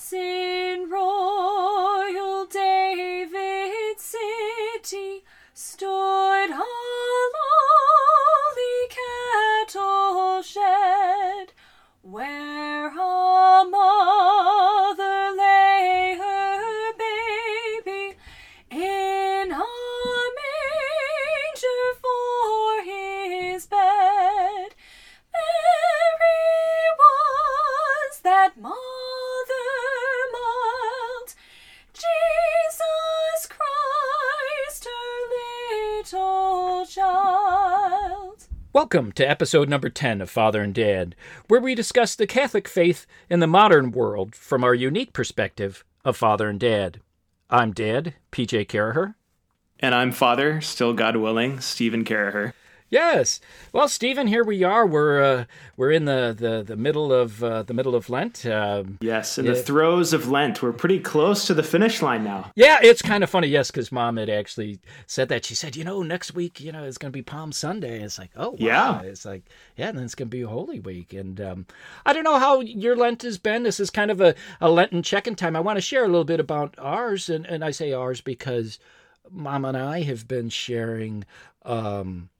Once Welcome to episode number 10 of Father and Dad, where we discuss the Catholic faith in the modern world from our unique perspective of Father and Dad. I'm Dad, PJ Caraher. And I'm Father, still God willing, Stephen Caraher. Yes. Well, Stephen, here we are. We're uh, we're in the, the, the middle of uh, the middle of Lent. Um, Yes, in the throes of Lent. We're pretty close to the finish line now. yeah, it's kind of funny, yes, because Mom had actually said that. She said, you know, next week, you know, it's going to be Palm Sunday. It's like, oh, wow. Yeah. It's like, yeah, and then it's going to be Holy Week. And um, I don't know how your Lent has been. This is kind of a, a Lenten check-in time. I want to share a little bit about ours, and, and I say ours because Mom and I have been sharing um,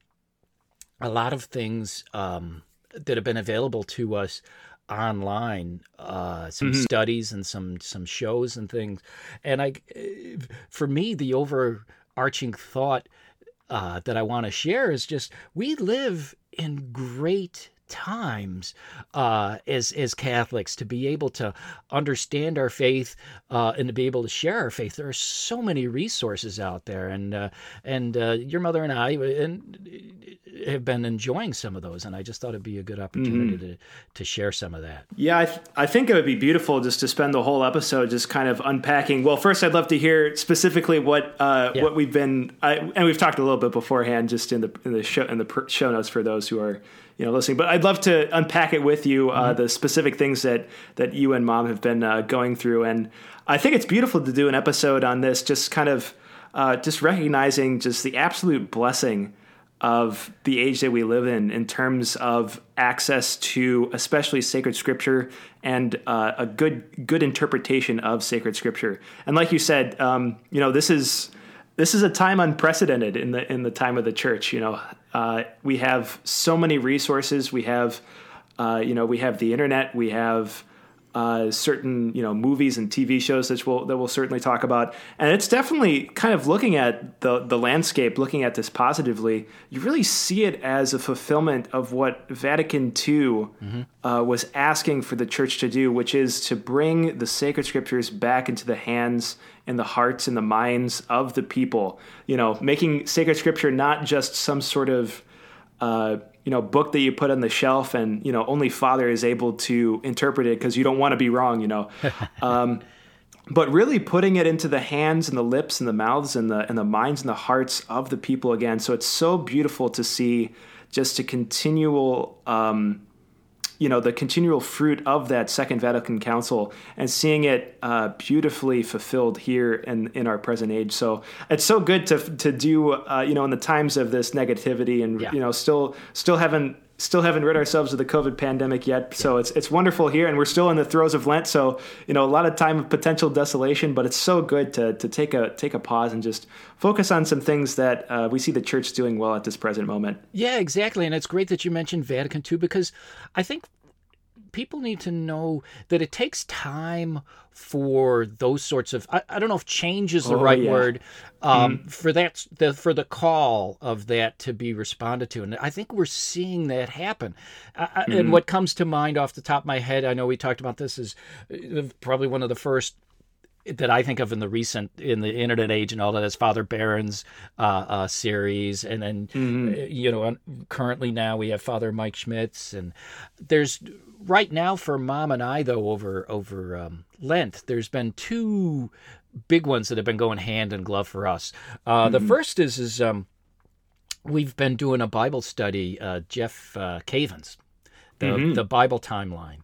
a lot of things um, that have been available to us online uh some studies and some some shows and things. And i for me the overarching thought uh that i want to share is just we live in great times uh as as catholics to be able to understand our faith uh and to be able to share our faith there are so many resources out there and uh and uh your mother and i and have been enjoying some of those and i just thought it'd be a good opportunity to to share some of that Yeah, I, th- I think it would be beautiful just to spend the whole episode just kind of unpacking. Well, first, I'd love to hear specifically what uh, Yeah. what we've been, I, and we've talked a little bit beforehand, just in the in the show in the show notes for those who are you know listening. But I'd love to unpack it with you uh, the specific things that that you and mom have been uh, going through, and I think it's beautiful to do an episode on this, just kind of uh, just recognizing just the absolute blessing of the age that we live in in terms of access to especially sacred scripture and uh, a good good interpretation of sacred scripture. And like you said um, you know this is this is a time unprecedented in the in the time of the church you know uh, we have so many resources. We have uh, you know we have the internet. We have uh, certain you know movies and TV shows that we'll that we'll certainly talk about, and it's definitely kind of looking at the the landscape, looking at this positively. You really see it as a fulfillment of what Vatican II uh, was asking for the Church to do, which is to bring the sacred scriptures back into the hands and the hearts and the minds of the people. You know, making sacred scripture not just some sort of uh, you know book that you put on the shelf and you know only father is able to interpret it because you don't want to be wrong you know? Um, but really putting it into the hands and the lips and the mouths and the and the minds and the hearts of the people again. So it's so beautiful to see just a continual um, you know the continual fruit of that second vatican council and seeing it uh, beautifully fulfilled here in, in our present age so it's so good to to do uh, you know in the times of this negativity and Yeah. you know still still haven't still haven't rid ourselves of the covid pandemic yet. So it's it's wonderful here and we're still in the throes of lent. So you know a lot of time of potential desolation but it's so good to to take a take a pause and just focus on some things that uh, we see the church doing well at this present moment. Yeah, exactly. And it's great that you mentioned Vatican II because I think people need to know that it takes time for those sorts of I, I don't know if change is the Oh, right yeah. word um, for that the for the call of that to be responded to. And I think we're seeing that happen. I, I- and what comes to mind off the top of my head I know we talked about this is uh, probably one of the first that I think of in the recent in the internet age and all that is Father Barron's uh, uh, series, and then uh, you know currently now we have Father Mike Schmitz, and there's right now for Mom and I though over over um, Lent, there's been two big ones that have been going hand in glove for us. Uh, The first is is um, we've been doing a Bible study, uh, Jeff uh, Cavins, the the Bible timeline,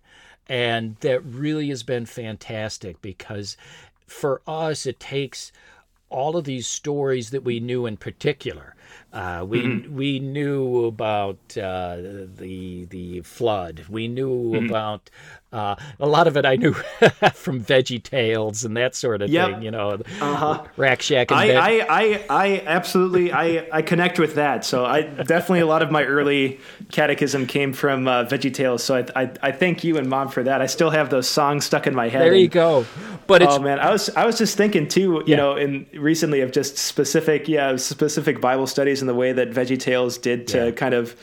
and that really has been fantastic because for us it takes all of these stories that we knew in particular. Uh, we Mm-hmm. we knew about uh, the the flood. We knew Mm-hmm. about uh, a lot of it. I knew from Veggie Tales and that sort of Yep. thing. You know, Uh-huh. Rack Shack and I, Veg- I, I, I absolutely I, I connect with that. So I definitely a lot of my early catechism came from uh, Veggie Tales. So I, I I thank you and mom for that. I still have those songs stuck in my head. there you and- go. But it's Oh man, I was I was just thinking too, you Yeah. know, in recently of just specific, yeah, specific Bible studies and the way that Veggie Tales did to Yeah. kind of,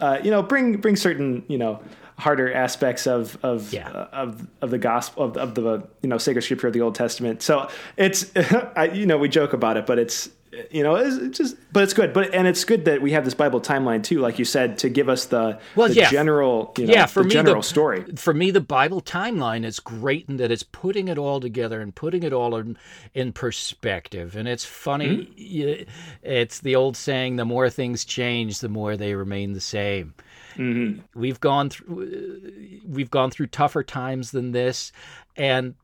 uh, you know, bring bring certain, you know, harder aspects of of Yeah. uh, of of the gospel of, of the you know sacred scripture of the Old Testament. So it's, I, you know, we joke about it, but it's you know, it's just, but it's good. But and it's good that we have this Bible timeline too, like you said, to give us the, Well, the yeah. general, you know, yeah, for the me, general the, story. For me, the Bible timeline is great in that it's putting it all together and putting it all in, in perspective. And it's funny. Mm-hmm. It's the old saying: the more things change, the more they remain the same. Mm-hmm. We've gone through we've gone through tougher times than this, and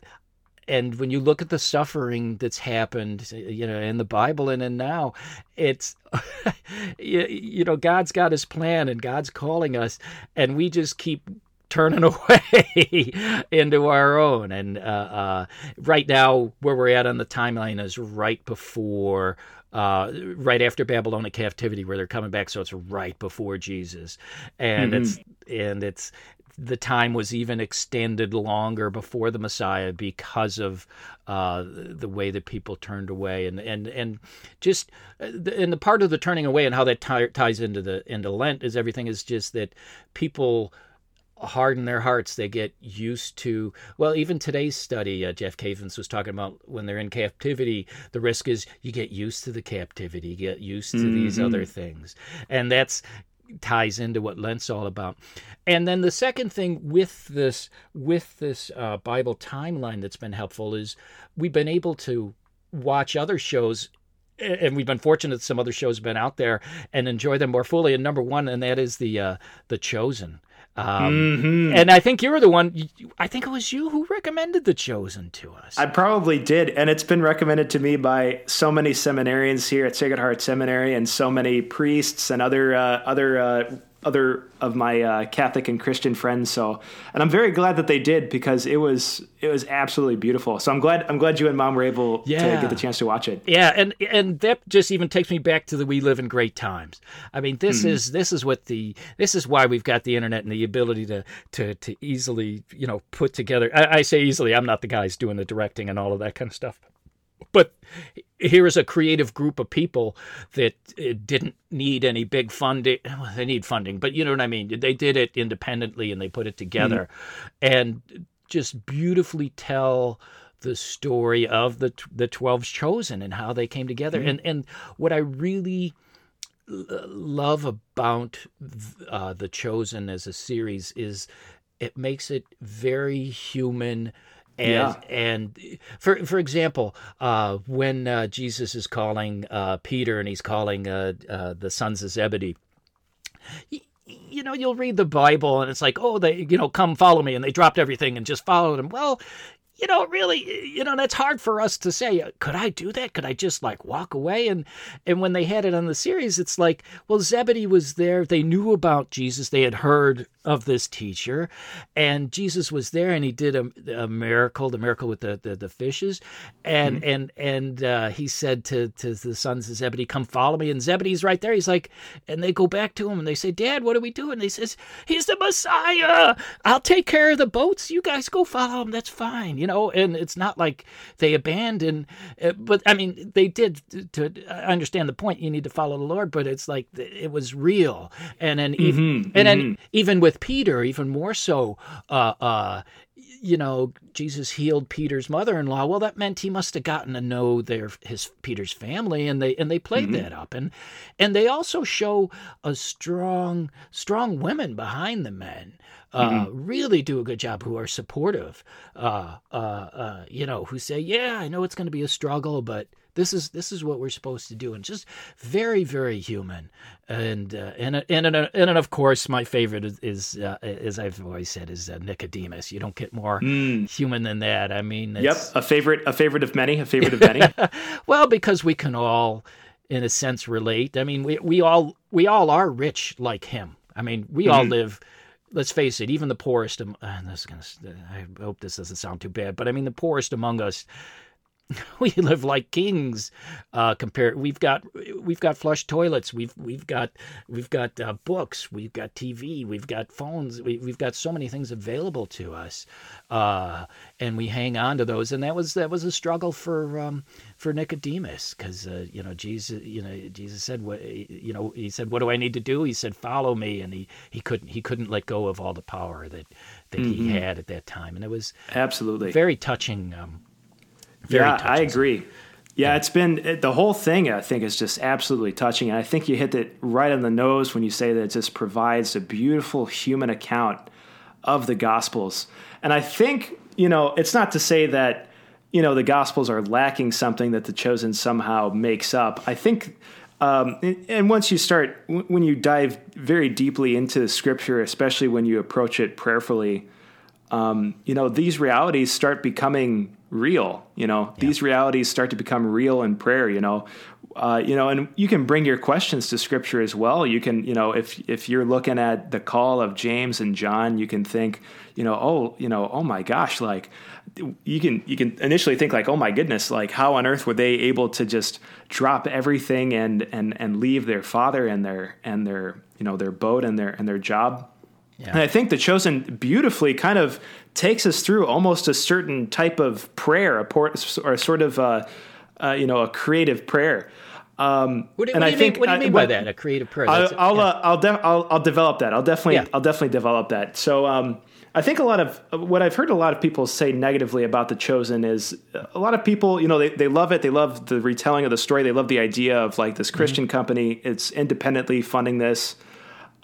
and when you look at the suffering that's happened, you know, in the Bible and in now, it's you, you know God's got His plan and God's calling us, and we just keep turning away into our own. And uh, uh, right now, where we're at on the timeline is right before. Uh, right after Babylonian captivity, where they're coming back, so it's right before Jesus, and it's and it's the time was even extended longer before the Messiah because of uh, the way that people turned away, and and and just uh, the- and the part of the turning away and how that ti- ties into the into Lent is everything is just that people harden their hearts. They get used to, well, even today's study, uh, Jeff Cavins was talking about when they're in captivity, the risk is you get used to the captivity, you get used to these other things. And that's ties into what Lent's all about. And then the second thing with this, with this uh, Bible timeline that's been helpful is we've been able to watch other shows and we've been fortunate that some other shows have been out there and enjoy them more fully. And number one, and that is the uh, the Chosen. Um, And I think you were the one. I think it was you who recommended the Chosen to us. I probably did, and it's been recommended to me by so many seminarians here at Sacred Heart Seminary, and so many priests and other uh, other uh, other of my uh, Catholic and Christian friends. So, and I'm very glad that they did because it was it was absolutely beautiful. So I'm glad I'm glad you and Mom were able Yeah. to get the chance to watch it. Yeah, and and that just even takes me back to the we live in great times. I mean, this is this is what the this is why we've got the internet and the ability to to to easily you know put together. I, I say easily. I'm not the guys doing the directing and all of that kind of stuff. But here is a creative group of people that uh, didn't need any big funding. Well, they need funding, but you know what I mean. They did it independently and they put it together, and just beautifully tell the story of the the twelve chosen and how they came together. And and what I really love about uh, the chosen as a series is it makes it very human and Yeah. and for for example uh, when uh, Jesus is calling uh, Peter and he's calling uh, uh, the sons of Zebedee you know you'll read the Bible and it's like oh they you know come follow me and they dropped everything and just followed him well you know really you know that's hard for us to say could i do that? Could i just like walk away? And and when they had it on the series it's like well zebedee was there. They knew about jesus. They had heard of this teacher. And jesus was there and he did a, a miracle the miracle with the the, the fishes. And and and uh, he said to to the sons of zebedee come follow me. And zebedee's right there. He's like and they go back to him and they say dad what are we doing he says he's the messiah. I'll take care of the boats. You guys go follow him. That's fine. You know and it's not like they abandon uh, but i mean they did to, to I understand the point you need to follow the lord but it's like it was real. And then even and then even with peter even more so uh uh you know jesus healed peter's mother-in-law. Well that meant he must have gotten to know their his peter's family and they and they played that up. And and they also show a strong strong women behind the men uh, really do a good job who are supportive uh, uh, uh, you know who say yeah i know it's going to be a struggle but This is this is what we're supposed to do, and just very very human. And uh, and and and, and of course, my favorite is, is uh, as I've always said, is uh, Nicodemus. You don't get more human than that. I mean, Yep, a favorite, a favorite of many, a favorite of many. well, because we can all, in a sense, relate. I mean, we we all we all are rich like him. I mean, we all live. Let's face it. Even the poorest. Uh, this is gonna. I hope this doesn't sound too bad, but I mean, the poorest among us. We live like kings. Uh, compared, we've got we've got flush toilets. We've we've got we've got uh, books. We've got TV. We've got phones. We, we've got so many things available to us, uh, and we hang on to those. And that was that was a struggle for um, for Nicodemus because uh, you know Jesus you know Jesus said what you know he said what do I need to do? He said follow me, and he he couldn't he couldn't let go of all the power that that he had at that time, and it was Absolutely. very touching. Um, very yeah, I agree. Yeah, it's been it, the whole thing. I think is just absolutely touching, and I think you hit it right on the nose when you say that it just provides a beautiful human account of the Gospels. And I think you know it's not to say that you know the Gospels are lacking something that the Chosen somehow makes up. I think. Um, and, and once you start, when you dive very deeply into Scripture, especially when you approach it prayerfully, um, you know, these realities start becoming real. You know, these realities start to become real in prayer. You know, uh, you know, and you can bring your questions to Scripture as well. You can, you know, if if you're looking at the call of James and John, you can think, you know, oh, you know, oh my gosh, like you can you can initially think like, oh my goodness, like how on earth were they able to just drop everything and and and leave their father and their and their you know their boat and their and their job and I think the chosen beautifully kind of takes us through almost a certain type of prayer, a por- or a sort of, uh, uh, you know, a creative prayer. Um, What, do- and what I do think mean, what do you mean by what- that? A creative prayer? I'll I'll, yeah. uh, I'll, def- I'll I'll develop that. I'll definitely Yeah. I'll definitely develop that. So um, I think a lot of what I've heard a lot of people say negatively about the chosen is a lot of people you know they, they love it they love the retelling of the story they love the idea of like Mm-hmm. this Christian company it's independently funding this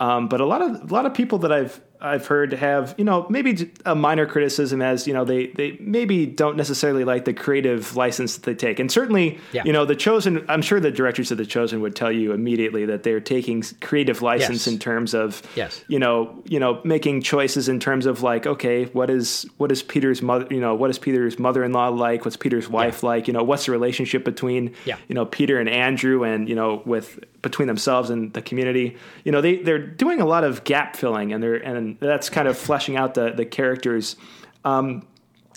um, but a lot of a lot of people that I've I've heard have you know maybe a minor criticism as you know they they maybe don't necessarily like the creative license that they take and certainly Yeah. you know the chosen I'm sure the directors of the chosen would tell you immediately that they're taking creative license Yes. in terms of Yes. you know you know making choices in terms of like okay what is what is Peter's mother you know what is Peter's mother-in-law like what's Peter's wife like you know what's the relationship between Yeah. you know Peter and Andrew and you know with between themselves and the community you know they they're doing a lot of gap filling and they're and that's kind of fleshing out the the characters um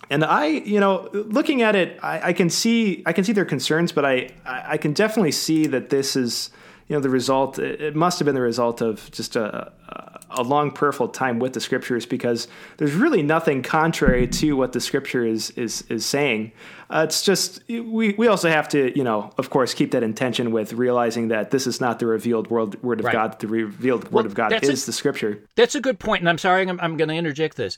and I, you know, looking at it, I, I can see, I can see their concerns, but I, I can definitely see that this is, you know, the result. It it must have been the result of just a, a- a long prayerful time with the scriptures, because there's really nothing contrary to what the scripture is is is saying. Uh, it's just we we also have to, you know, of course, keep that intention with realizing that this is not the revealed world word of Right. God. The revealed Well, word of God that's a- is the scripture. That's a good point, and I'm sorry I'm, I'm going to interject this.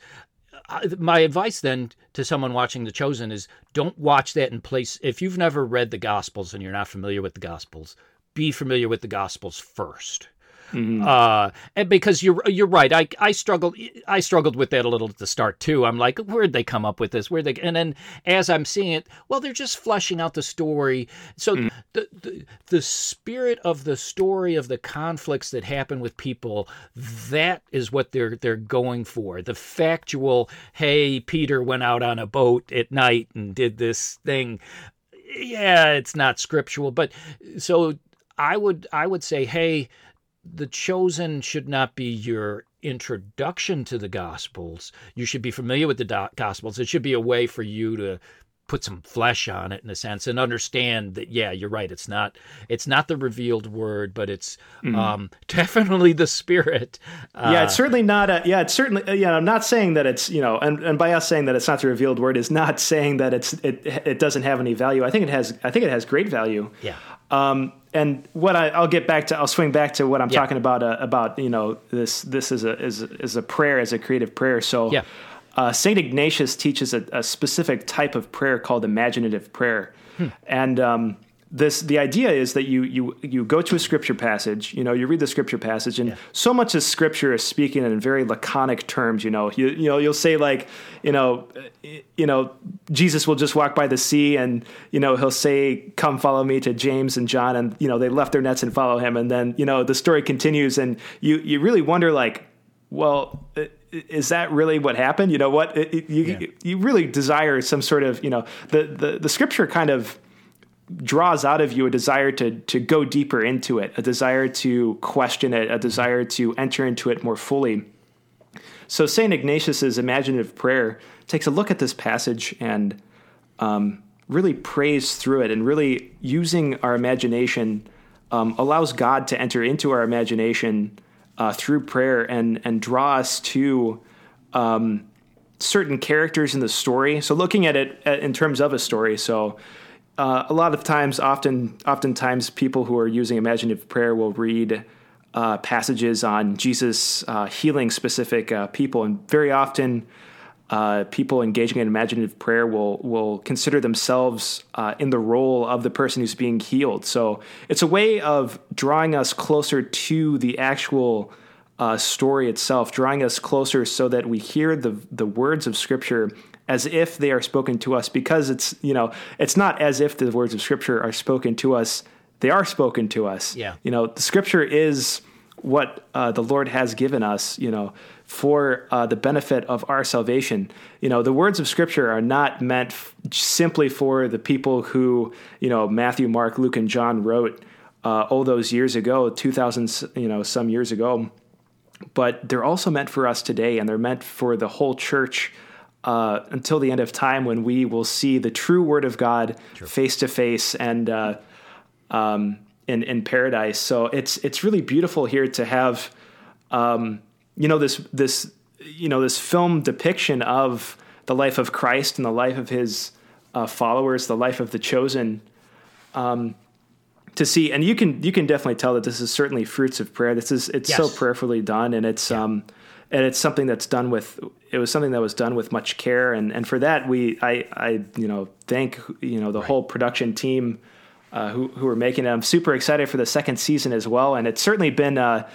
Uh, My advice then to someone watching The Chosen is don't watch that in place. If you've never read the Gospels and you're not familiar with the Gospels, be familiar with the Gospels first. Uh, and because you're you're right, I I struggled I struggled with that a little at the start too. I'm like, where'd they come up with this? Where they and then as I'm seeing it, well, they're just fleshing out the story. So the, the the spirit of the story of the conflicts that happen with people, that is what they're they're going for. The factual, hey, Peter went out on a boat at night and did this thing. Yeah, it's not scriptural, but so I would I would say, hey, the chosen should not be your introduction to the gospels you should be familiar with the do- gospels it should be a way for you to put some flesh on it in a sense and understand that yeah you're right it's not it's not the revealed word but it's um definitely the spirit uh, yeah, it's certainly not a. Yeah, it's certainly. uh, Yeah, I'm not saying that it's you know, and, and by us saying that it's not the revealed word is not saying that it's it it doesn't have any value. I think it has. I think it has great value. yeah Um, and what I, I'll get back to, I'll swing back to what I'm Yeah. talking about uh, about you know this this is a is is a prayer as a creative prayer. So Yeah. uh, Saint Ignatius teaches a, a specific type of prayer called imaginative prayer, Hmm. and um, this the idea is that you you you go to a scripture passage you know you read the scripture passage and so much of scripture is speaking in very laconic terms you know. You, you know you'll say like you know you know jesus will just walk by the sea and you know he'll say come follow me to james and john and you know they left their nets and follow him and then you know the story continues and you you really wonder like well is that really what happened? You know what it, you yeah. you really desire some sort of you know the the, the scripture kind of draws out of you a desire to to go deeper into it, a desire to question it, a desire to enter into it more fully. So Saint Ignatius's imaginative prayer takes a look at this passage and um, really prays through it, and really using our imagination um, allows God to enter into our imagination uh, through prayer and and draw us to. Um, certain characters in the story. So looking at it uh, in terms of a story. So uh, a lot of times, often, oftentimes, people who are using imaginative prayer will read uh, passages on Jesus uh, healing specific uh, people, and very often, uh, people engaging in imaginative prayer will will consider themselves uh, in the role of the person who's being healed. So it's a way of drawing us closer to the actual story itself, drawing us closer so that we hear the the words of Scripture as if they are spoken to us because it's you know it's not as if the words of scripture are spoken to us they are spoken to us. Yeah. You know the scripture is what uh, the lord has given us you know for uh, the benefit of our salvation. You know the words of scripture are not meant f- simply for the people who you know matthew mark luke and john wrote uh, all those years ago 2000 you know some years ago. But they're also meant for us today and they're meant for the whole church uh, until the end of time when we will see the true Word of God face to face and uh, um, in in paradise. So it's it's really beautiful here to have um, you know this this you know this film depiction of the life of Christ and the life of His uh, followers, the life of the chosen. Um, to see, and you can you can definitely tell that this is certainly fruits of prayer. This is it's yes. so prayerfully done, and it's yeah. um, and it's something that's done with it was something that was done with much care and and for that we I I you know thank you know the right. whole production team uh, who who are making it. I'm super excited for the second season as well, and it's certainly been uh,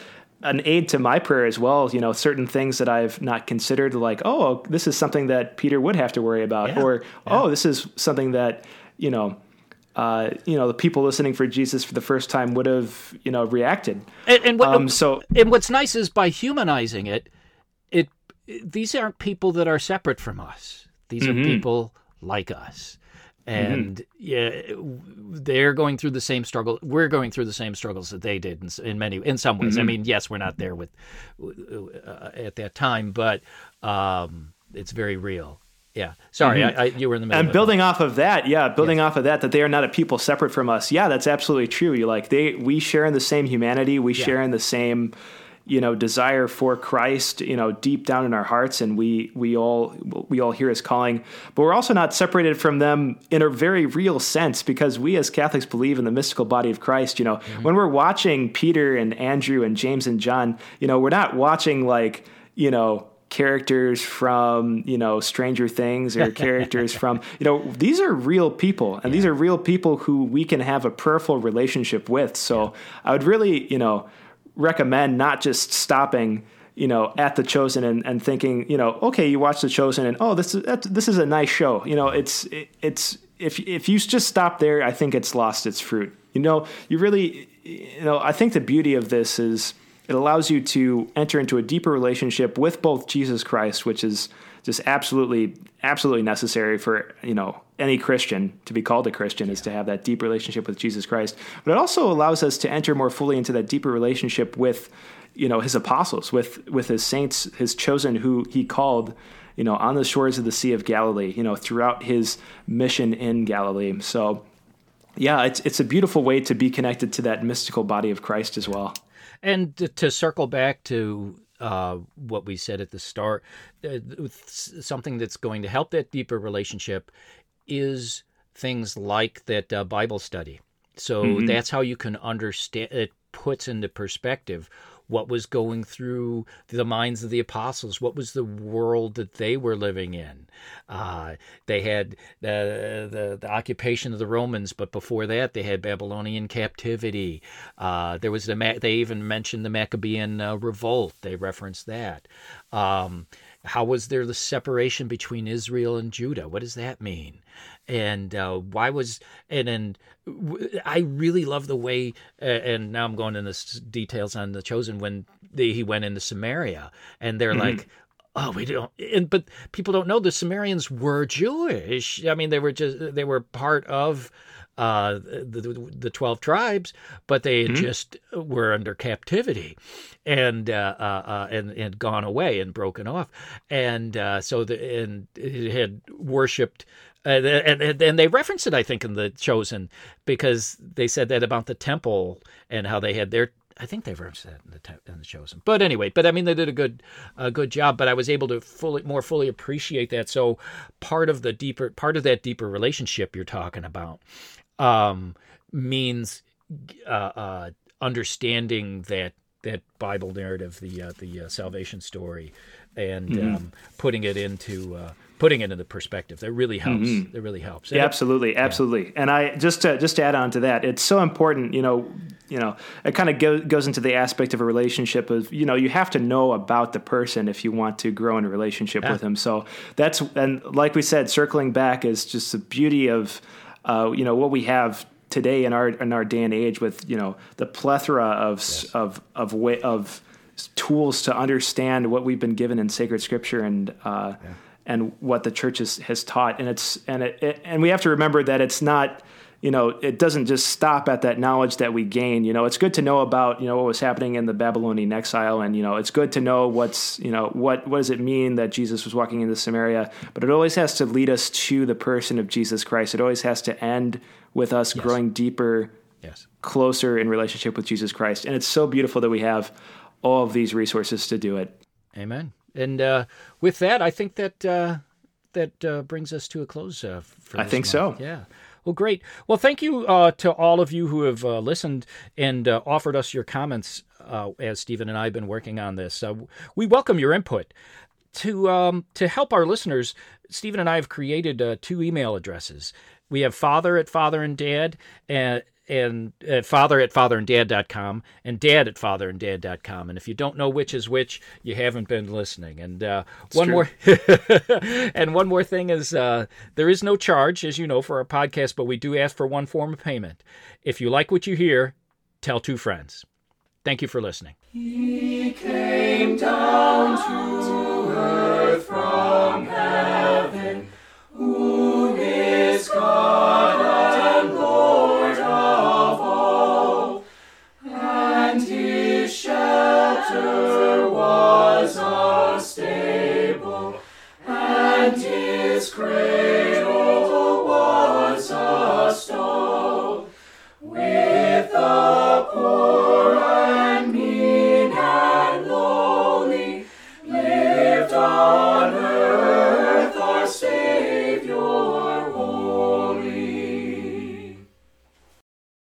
an aid to my prayer as well. You know, certain things that I've not considered, like oh, this is something that Peter would have to worry about, yeah. or yeah. oh, this is something that you know. Uh, you know, the people listening for Jesus for the first time would have, you know, reacted. And, and what, um, so, and what's nice is by humanizing it, it these aren't people that are separate from us. These mm-hmm. are people like us. Mm-hmm. And mm-hmm. yeah, they're going through the same struggle. We're going through the same struggles that they did in, in many, in some ways. Mm-hmm. I mean, yes, we're not there with uh, at that time, but um, it's very real. Yeah. Sorry, mm-hmm. I, I, you were in the middle. And building off of that, yeah, building yes. off of that, that they are not a people separate from us. Yeah, that's absolutely true. You like they, we share in the same humanity. We yeah. share in the same you know desire for Christ you know deep down in our hearts and we we all we all hear his calling but we're also not separated from them in a very real sense because we as Catholics believe in the mystical body of Christ you know mm-hmm. when we're watching Peter and Andrew and James and John you know we're not watching like you know characters from you know Stranger Things or characters from you know these are real people and yeah. these are real people who we can have a prayerful relationship with. So yeah. I would really you know recommend not just stopping you know at the chosen and, and thinking you know okay you watch the chosen and oh this is this is a nice show. You know it's it, it's if if you just stop there i think it's lost its fruit. You know you really you know i think the beauty of this is it allows you to enter into a deeper relationship with both jesus christ which is just absolutely absolutely necessary for you know any Christian to be called a Christian yeah. is to have that deep relationship with Jesus Christ. But it also allows us to enter more fully into that deeper relationship with you know his apostles, with with his saints, his chosen who he called you know on the shores of the Sea of Galilee, you know throughout his mission in Galilee. So yeah, it's it's a beautiful way to be connected to that mystical body of Christ as well. And to circle back to uh, what we said at the start, uh, something that's going to help that deeper relationship is things like that uh, Bible study. So mm-hmm. that's how you can understand. It puts into perspective what was going through the minds of the apostles, what was the world that they were living in. Uh, they had the, the, the occupation of the Romans, but before that they had Babylonian captivity. Uh, there was the they even mentioned the Maccabean uh, revolt. They referenced that. Um, how was there the separation between Israel and Judah? What does that mean? And uh, why was and and I really love the way uh, and now I'm going into the details on the chosen when they, he went into Samaria and they're mm-hmm. like oh we don't and but people don't know the Samaritans were Jewish. I mean they were just they were part of uh, the, the 12 tribes, but they mm-hmm. just were under captivity and, uh, uh, uh, and, and gone away and broken off. And uh, so the, and it had worshiped uh, and, and, and they reference it, I think, in the Chosen because they said that about the temple and how they had their. I think they referenced that in the, te- in the Chosen. But anyway, but I mean, they did a good, a good job. But I was able to fully, more fully appreciate that. So part of the deeper, part of that deeper relationship you're talking about, um, means uh, uh, understanding that that Bible narrative, the uh, the uh, salvation story, and mm-hmm. um, putting it into uh, putting it into perspective. That really helps. Mm-hmm. That really helps. Yeah, absolutely, absolutely. Yeah. And I just to just to add on to that, it's so important. You know, you know, it kind of go, goes into the aspect of a relationship of you know you have to know about the person if you want to grow in a relationship yeah. with them. So that's and like we said, circling back is just the beauty of uh, you know what we have today in our in our day and age with you know the plethora of yes. of of way of tools to understand what we've been given in sacred scripture and uh, yeah. and what the church has, has taught and it's and it, it, and we have to remember that it's not you know, it doesn't just stop at that knowledge that we gain. You know, it's good to know about, you know, what was happening in the Babylonian exile. And, you know, it's good to know what's, you know, what, what does it mean that Jesus was walking into Samaria? But it always has to lead us to the person of Jesus Christ. It always has to end with us yes. growing deeper, yes. closer in relationship with Jesus Christ. And it's so beautiful that we have all of these resources to do it. Amen. And uh, with that, I think that uh, that uh, brings us to a close. Uh, I think month. so. Yeah. Well, great. Well, thank you uh, to all of you who have uh, listened and uh, offered us your comments uh, as Stephen and I have been working on this. We welcome your input. To um, to help our listeners, Stephen and I have created uh, two email addresses. We have father at father and dad, and and uh, father at fatheranddad.com and dad at fatheranddad.com. And if you don't know which is which, you haven't been listening. And uh, one true. more and one more thing is uh, there is no charge, as you know, for our podcast, but we do ask for one form of payment. If you like what you hear, tell two friends. Thank you for listening. He came down to earth from heaven. Who is God was a stable, and his cradle was a stone with the poor.